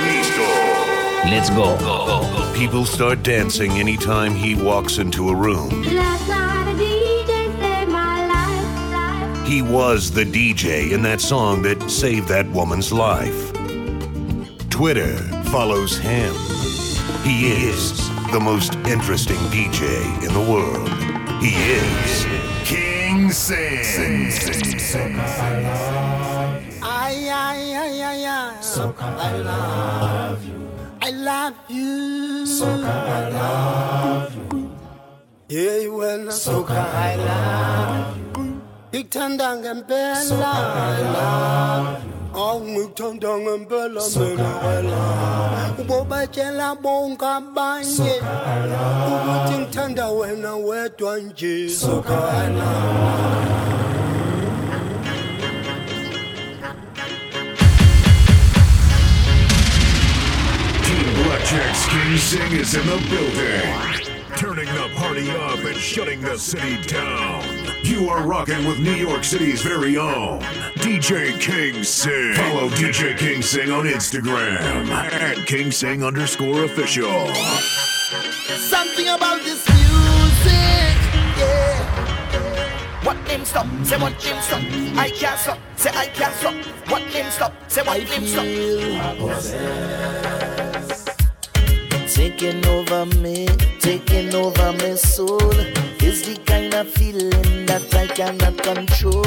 Nisto. Let's go. People start dancing anytime he walks into a room. Last night a DJ saved my life, life. He was the DJ in that song that saved that woman's life. Twitter follows him. He is the most interesting DJ in the world. He is King Sing. Ay, ay, ay, ay, ay. Soca, I love you. I love you. Soca, I love you. Yeah, when Soca, I love you. Ikuthanda ngempela. Soca, I love you. Awungikuthanda ngempela mina wena. Ubobatshela bonke abanye ukuthi ngithanda wena wedwa nje. Soca, I love King Sing is in the building. Turning the party up and shutting the city down. You are rocking with New York City's very own DJ King Sing. Follow DJ King Sing on Instagram at King Sing underscore official. Something about this music, yeah. What name stop? Say what name stop? I can't stop. Say I can't stop. What name stop? Say what I name stop? Taking over me, taking over my soul is the kind of feeling that I cannot control.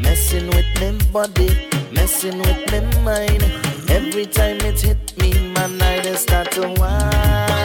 Messing with my body, messing with my mind. Every time it hit me, man, I just start to whine.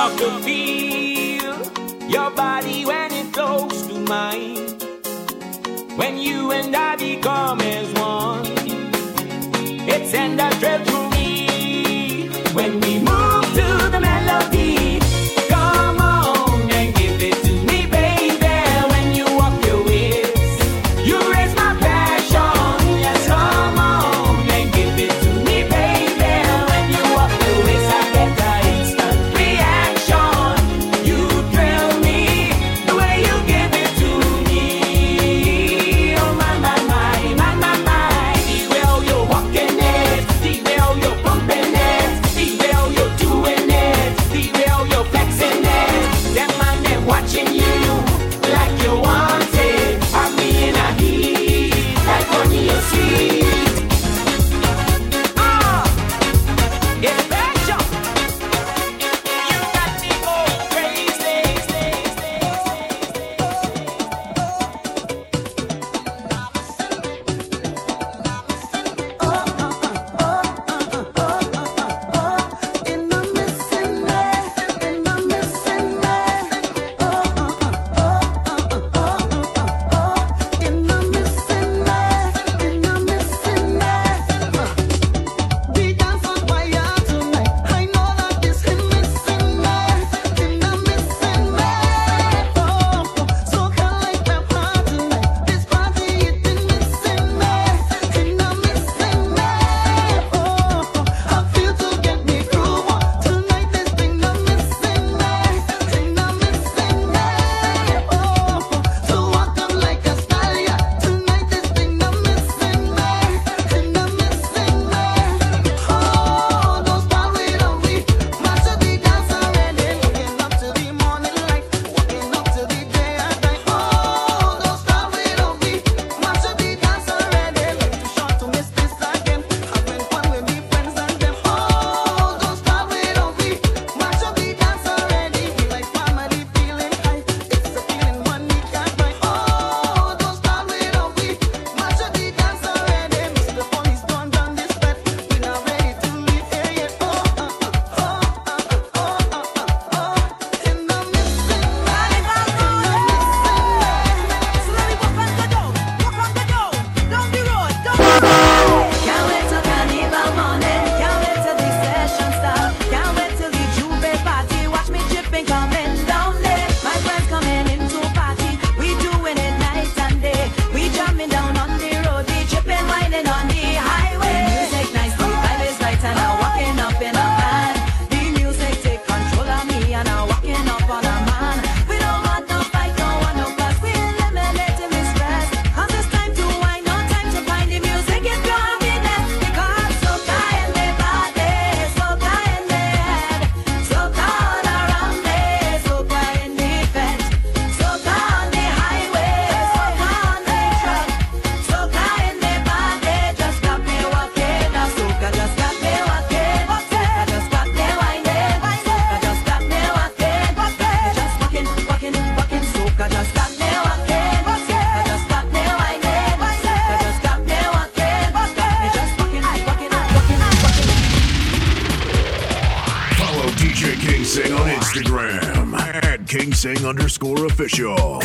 enough to feel your body when it flows to mine. When you and I become as one. Sing on Instagram at King Sing underscore official.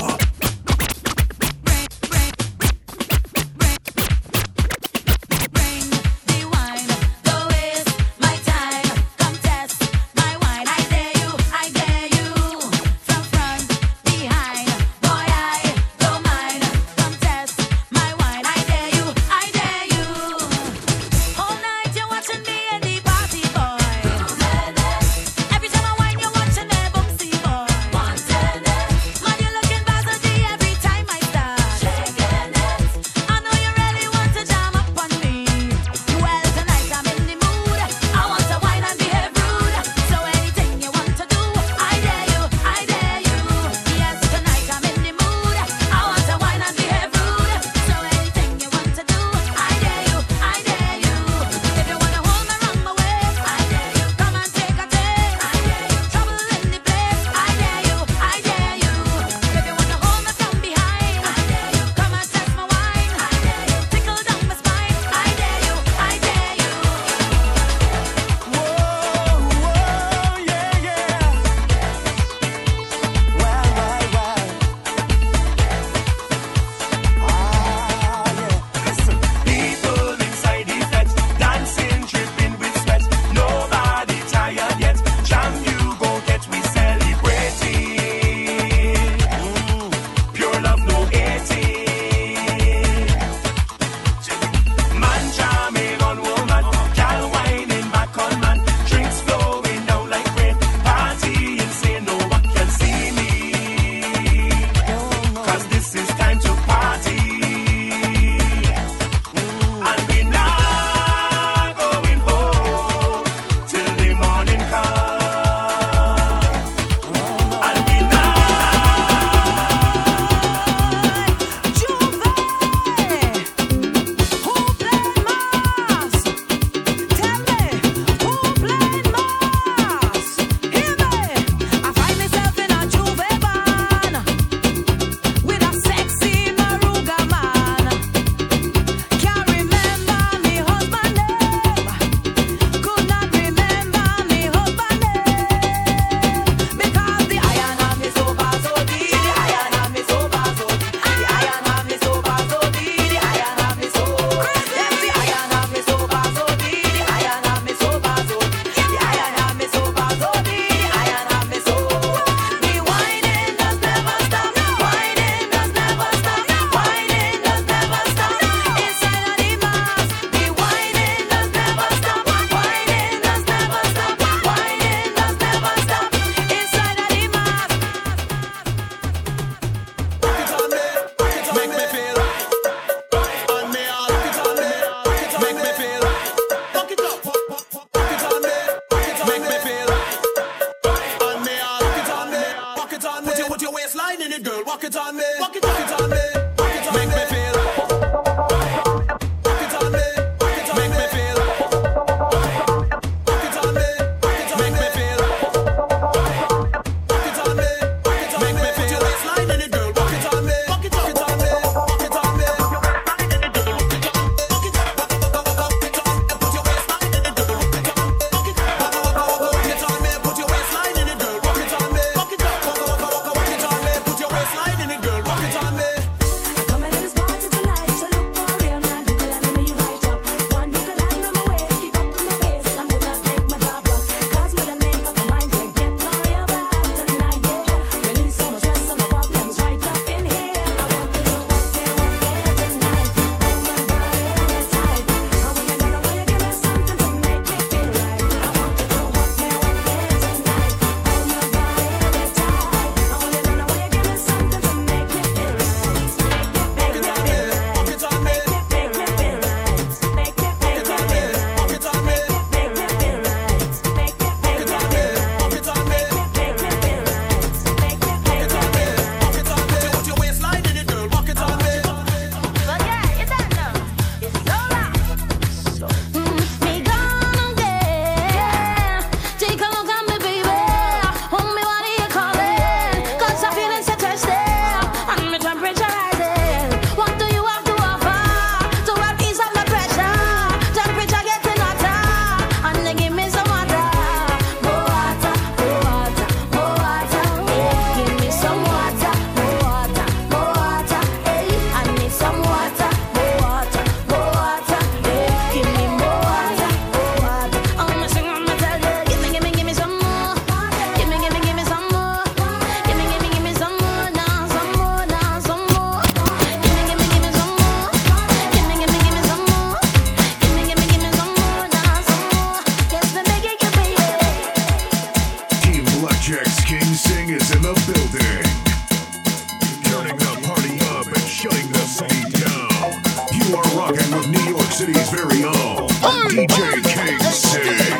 Massive.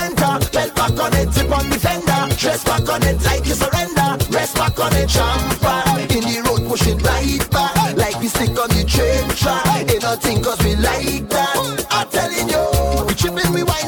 center. Belt back on it, tip on the fender. Dress back on it like you surrender. Rest back on it, jump. In the road, push it right back. Like we stick on the train track. Ain't nothing cause we like that. I'm telling you, we tripping, we wild.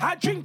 I drink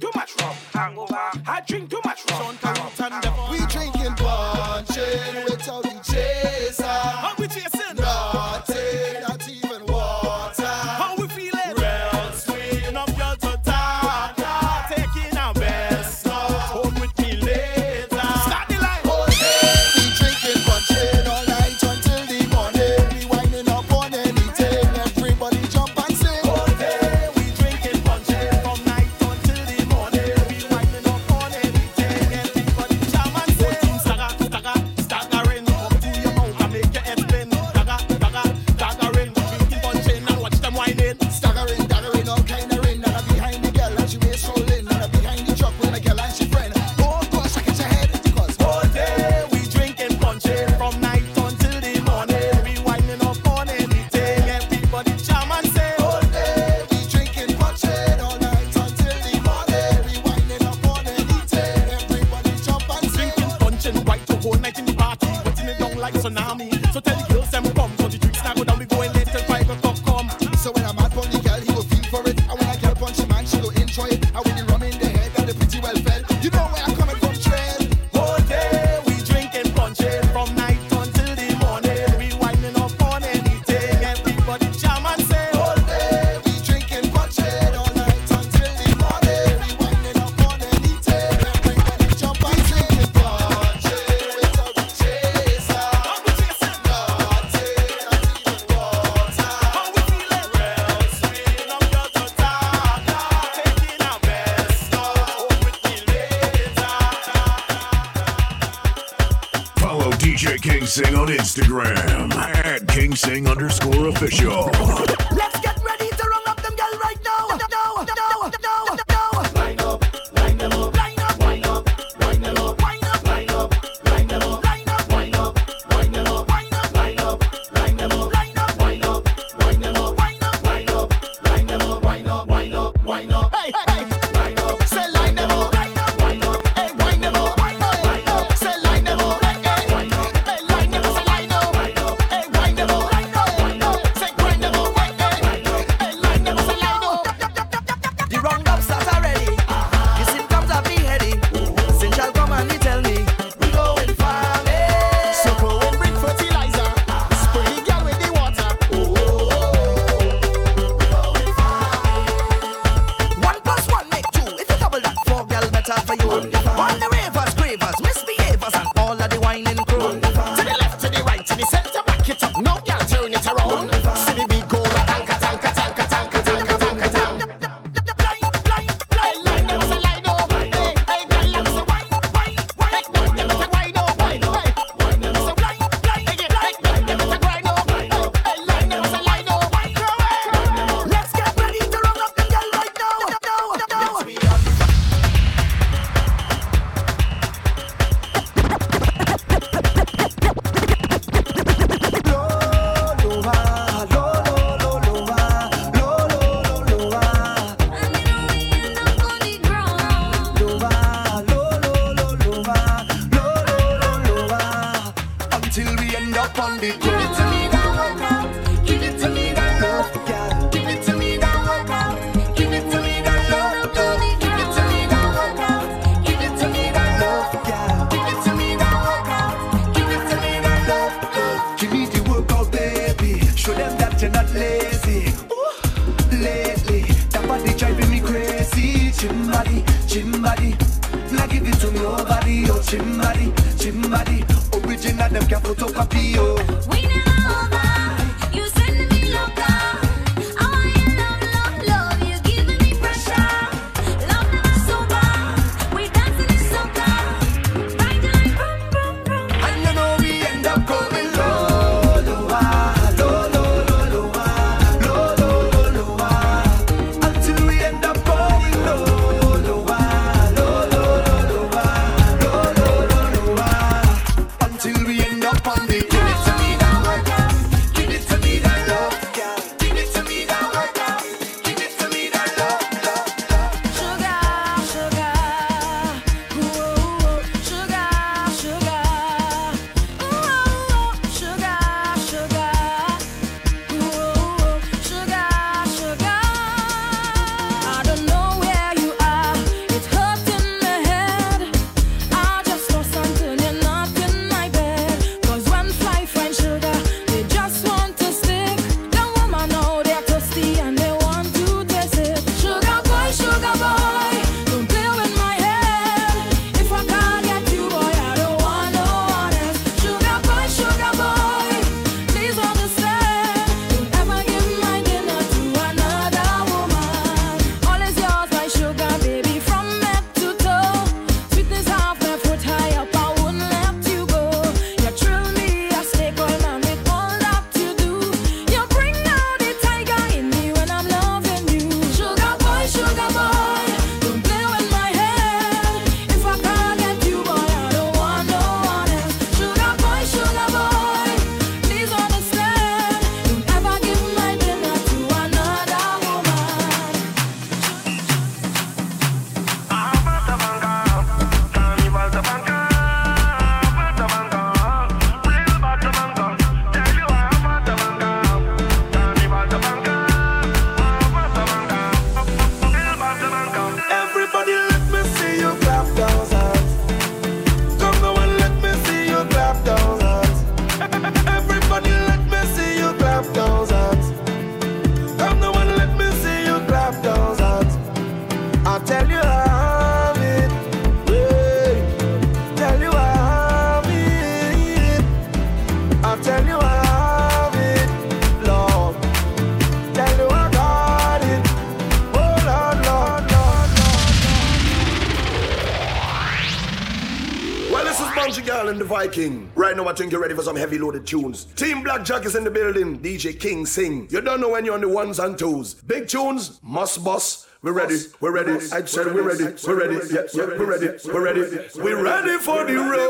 Viking. Right now, I think you're ready for some heavy loaded tunes. Team Blackjack is in the building. DJ King sing. You don't know when you're on the ones and twos. Big tunes, must bust. We're ready, we're ready. I said we're ready, we're ready, yeah, yeah, we're ready, we're ready. We're ready for the road.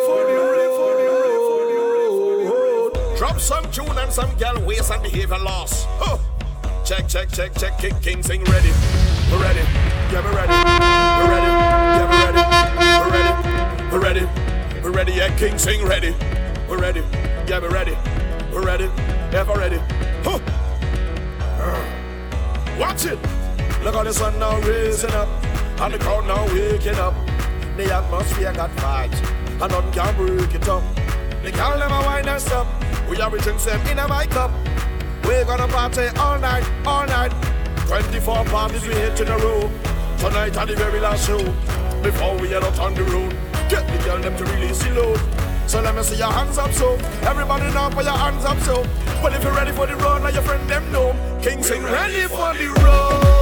Drop some tune and some gal waste and behavior loss. Huh. Check, check, check, check. King, King sing ready. We're ready. Yeah, we're ready. We're ready. Yeah, we're ready. We're ready. We're ready. We're ready. Ready, yeah, King sing ready. We're ready. Yeah, we're ready. We're ready. Yeah, ready. Huh. Uh, watch it. Look how the sun now raising up, and the crowd now waking up. The atmosphere got vibes, and none can break it up. They can't never wind us up. We are reaching them in a my cup. We're gonna party all night, all night. 24 parties we hit in a row. Tonight are the very last show. Before we head out on the road, get the girl them to release the load. So let me see your hands up, so everybody now put your hands up, so. Well, if you're ready for the road, now your friend them know. King sing ready for the road.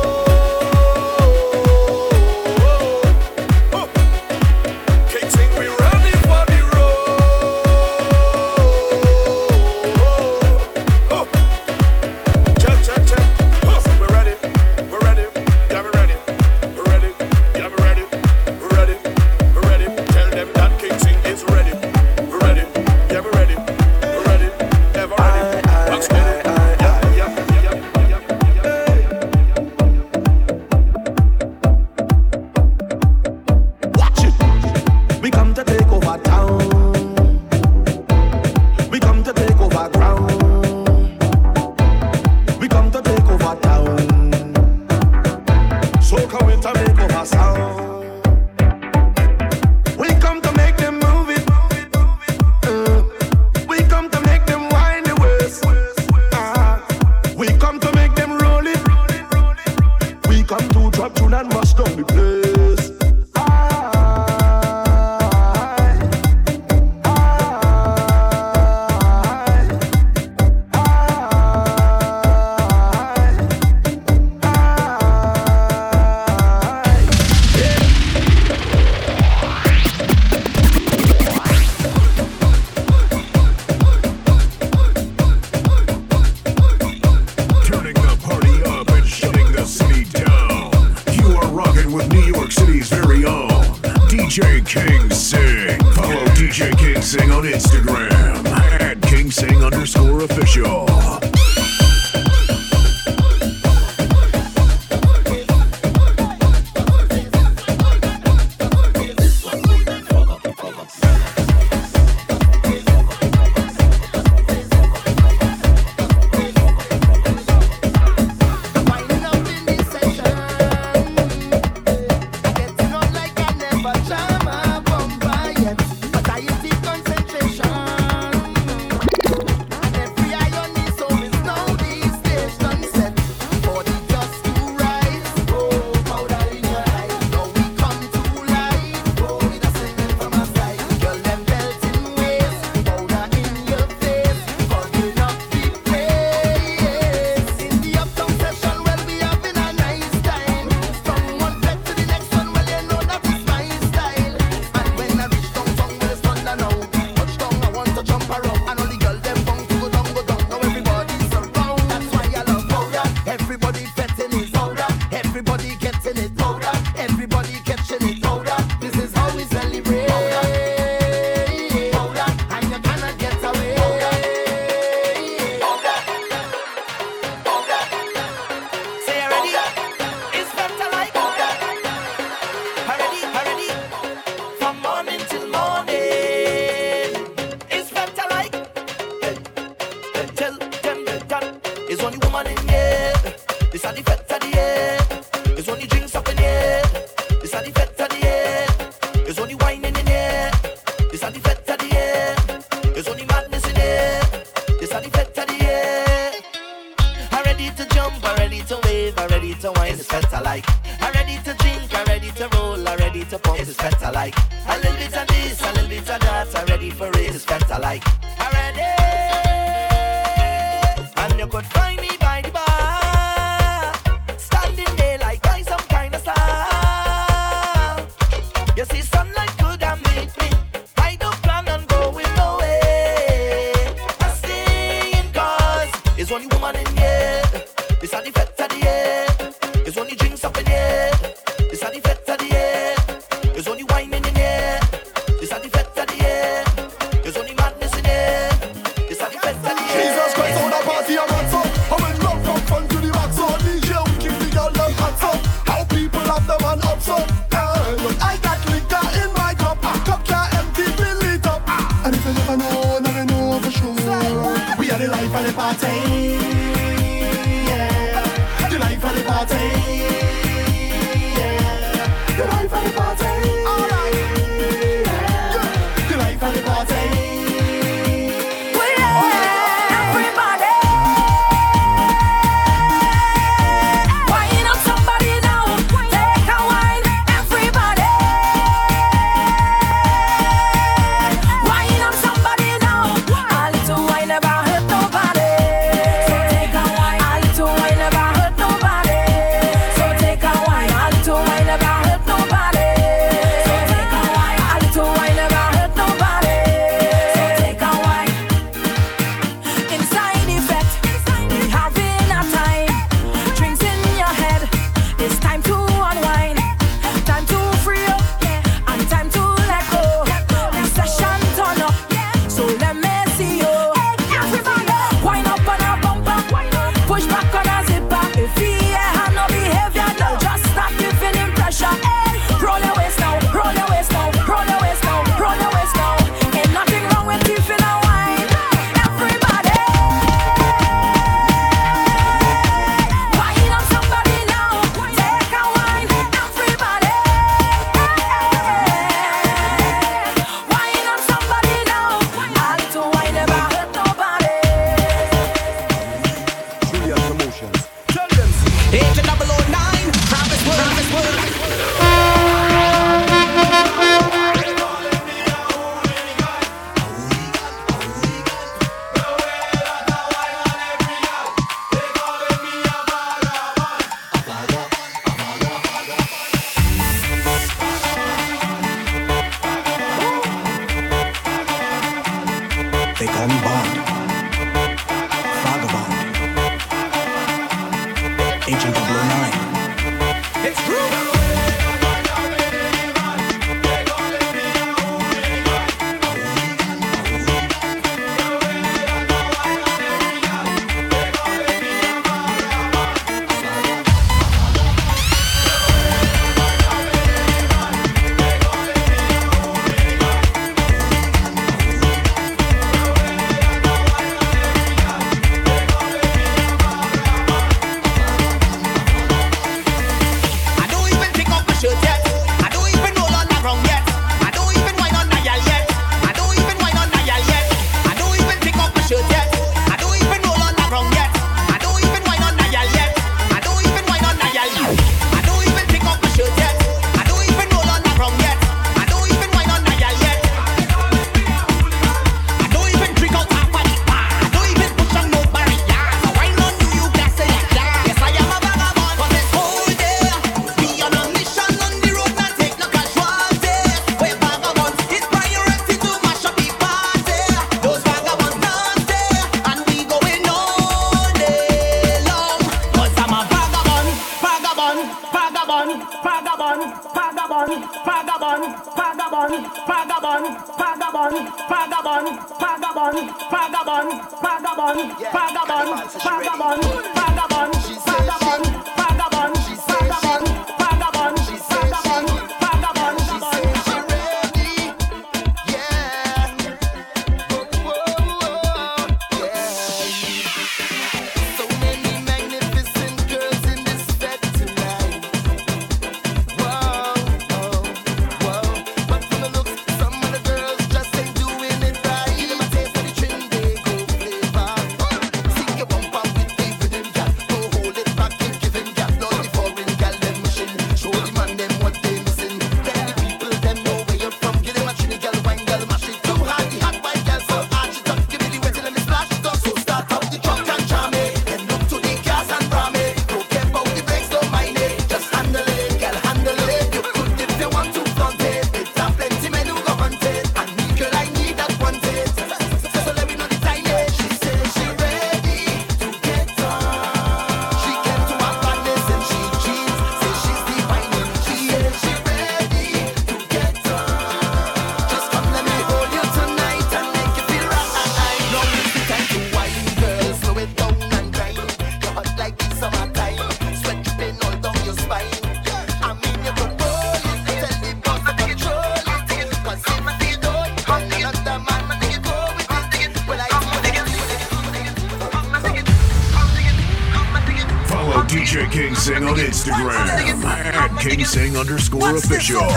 official.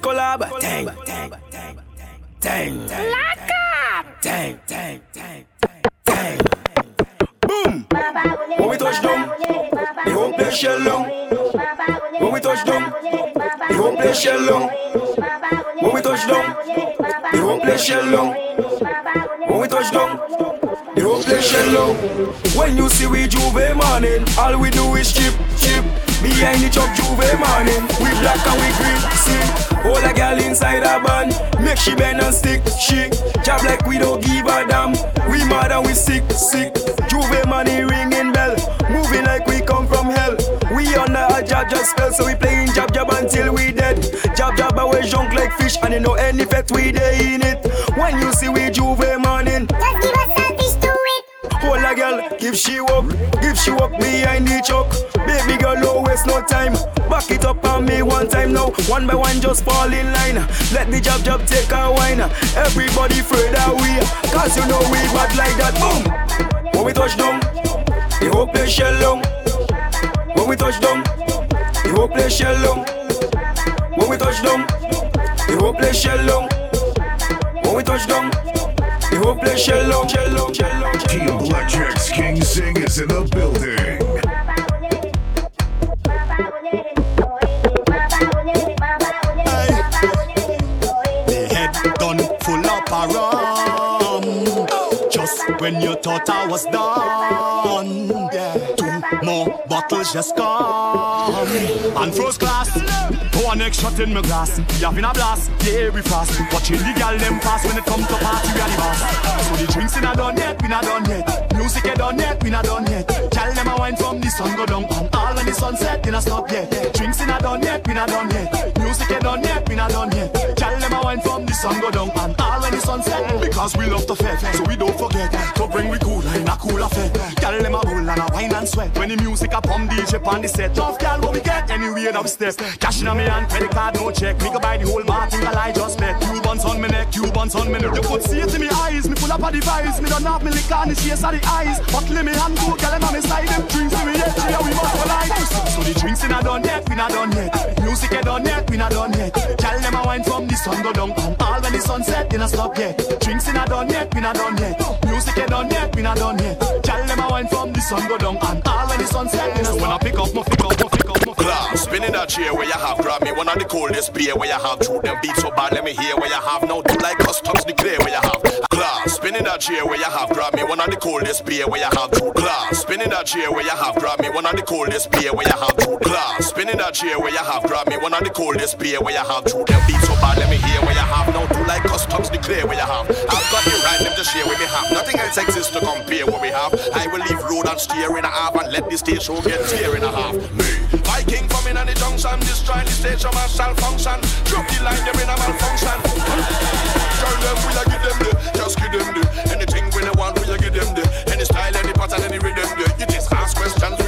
Let's collab. Tang, tang, tang, tang. Lock up. Tang, tang, tang, tang. Boom. When we touch down, they won't play shell long. When we touch down, won't place shell long. When we touch down, won't place shell long. When we touch down, won't place shell long. When you see we J'ouvert morning, all we do is chip, chip. Behind the chop J'ouvert morning, we black and we green, see. All a girl inside a band, make she bend and stick, she. Job like we don't give a damn. We mad and we sick, sick. Juve money ringing bell, moving like we under a jab job spell, so we playing jab jab until we dead. Jab jab away junk like fish, and you know any fat we day in it. When you see we J'ouvert morning, just give us selfish to it. Hold a girl, give she walk, give she walk me I need chuck. Baby girl, no waste no time. Back it up on me one time now. One by one, just fall in line. Let the jab jab take a wine. Everybody further we, cause you know we bad like that. Boom, when we touch down, the whole place shell long. We touch down, the whole place shell long. When we touch down, the whole place shell long. When we touch down, the whole place shell long, shell long, shell long. Team Blackjack's King Sing is in the building. The head done full up a rum. Just when you thought I was done, yeah. More bottles just come. And first class, pour an next shot in my glass. We having a blast, yeah we fast. Watching the gal them pass when it come to party we are the boss. So the drinks in a done yet, we not done yet. Music a done yet, we not done yet. Gal them a wine from the sun go down and all when the sunset, we not stop yet. Drinks in a done yet, we not done yet. Music a done yet, we not done yet. A wine from the sun go down and all when the sun set. Because we love to fet, so we don't forget to bring we cool in a cool affair. Gal them a bull and a wine and sweat. When the music a pump DJ on the set, tough gal what we get anywhere that we step. Cash in a me hand, credit card no check. Me go buy the whole bar, think I lie just bet. Cubans on me neck, Cubans on me neck. You could see it in me eyes, me full up of device. Me don't have me liquor on the chase of the eyes. But let me hand go, gal them on me side. Them drinks in me head, yeah we must collide. So the drinks in a done yet, we not done yet. Music a done yet, we not done yet. Gal them a wine from the sun go down and all when the sun set, they not stop yet. Drinks in a done yet, we not done yet. Music a done yet, we not done yet. Gal them a wine from the sun go down and all when the sun set, they not stop. When I pick up, my pick up, my pick up, my spinning that chair where you have grab me one of the coldest beer where you have true them beats so bad let me hear where you have now do like customs declare where you have class spinning that chair where you have grab me one of the coldest beer where you have true class spinning that chair where you have grab me one of the coldest beer where you have true class spinning that chair where you have grab me one of the coldest beer where you have true them beats so bad let me hear where you have now do like customs declare where you have I've got the random to share with me have nothing else exists to compare what we have I will leave road and steer in a half and let the stage show get tear in a half me Viking coming on the junction, destroying the show marshal function. Drop the line, you're in a malfunction. Tell them we a give them the, just give them the. Anything we they want, we a give them the. Any style, any pattern, any rhythm the. You just ask questions,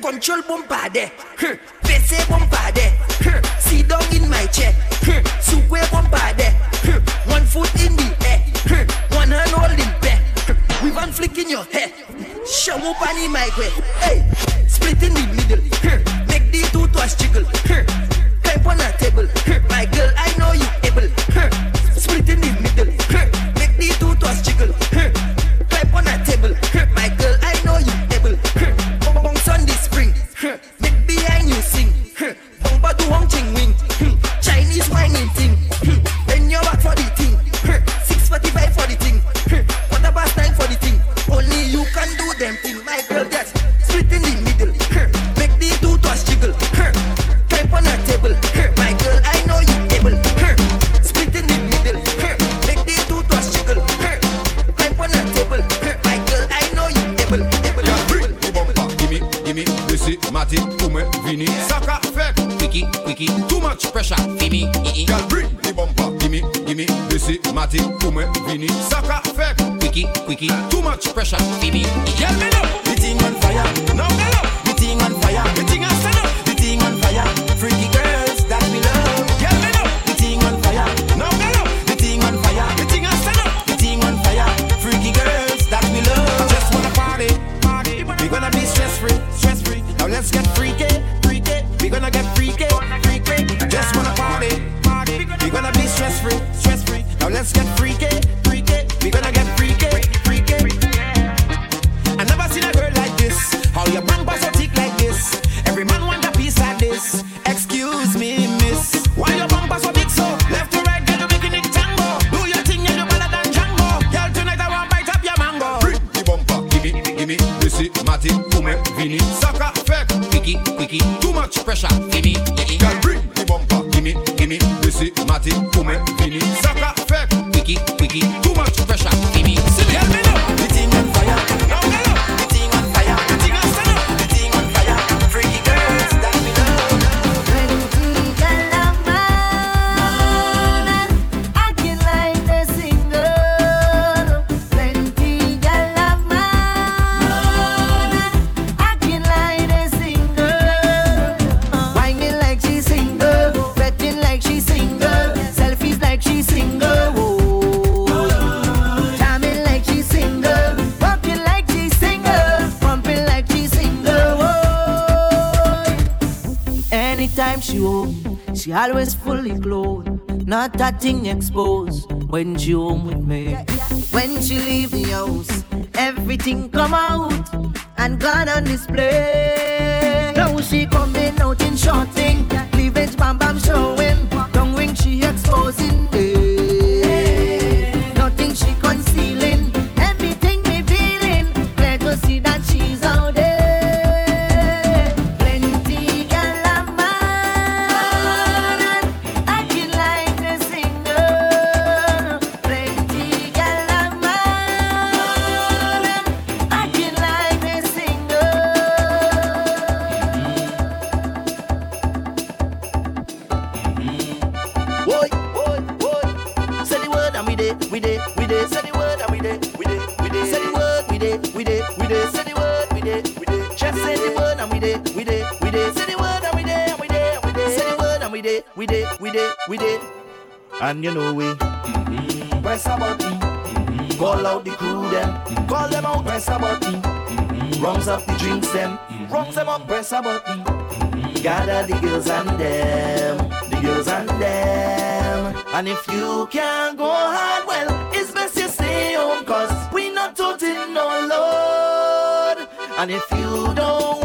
gun control bombardé. PC bombardé. Sit down in my chair. Sukwe bombardé. One foot in the air. One hand holding back. We one flick in your head. Show up on the mic way. Hey, split in the middle. Make the two twice jiggle. Climb on a table. Too much pressure, Phoebe. much pressure, baby. me always fully clothed, not that thing exposed. When she home with me, when she leave the house, everything come out. and you know we. Mm-hmm. Where's somebody? Mm-hmm. Call out the crew them, mm-hmm. call them out. Where's somebody? Mm-hmm. Rums up the drinks them, mm-hmm. rums them up. Where's somebody? Mm-hmm. Gather the girls and them, the girls and them. And if you can't go hard, well, it's best you stay home, cause we not toting no load. And if you don't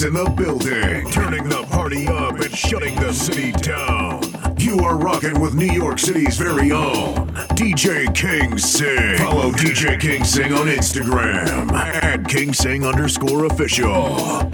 is in the building, turning the party up and shutting the city down. You are rocking with New York City's very own DJ King Sing. Follow DJ King Sing on Instagram at King Sing underscore official.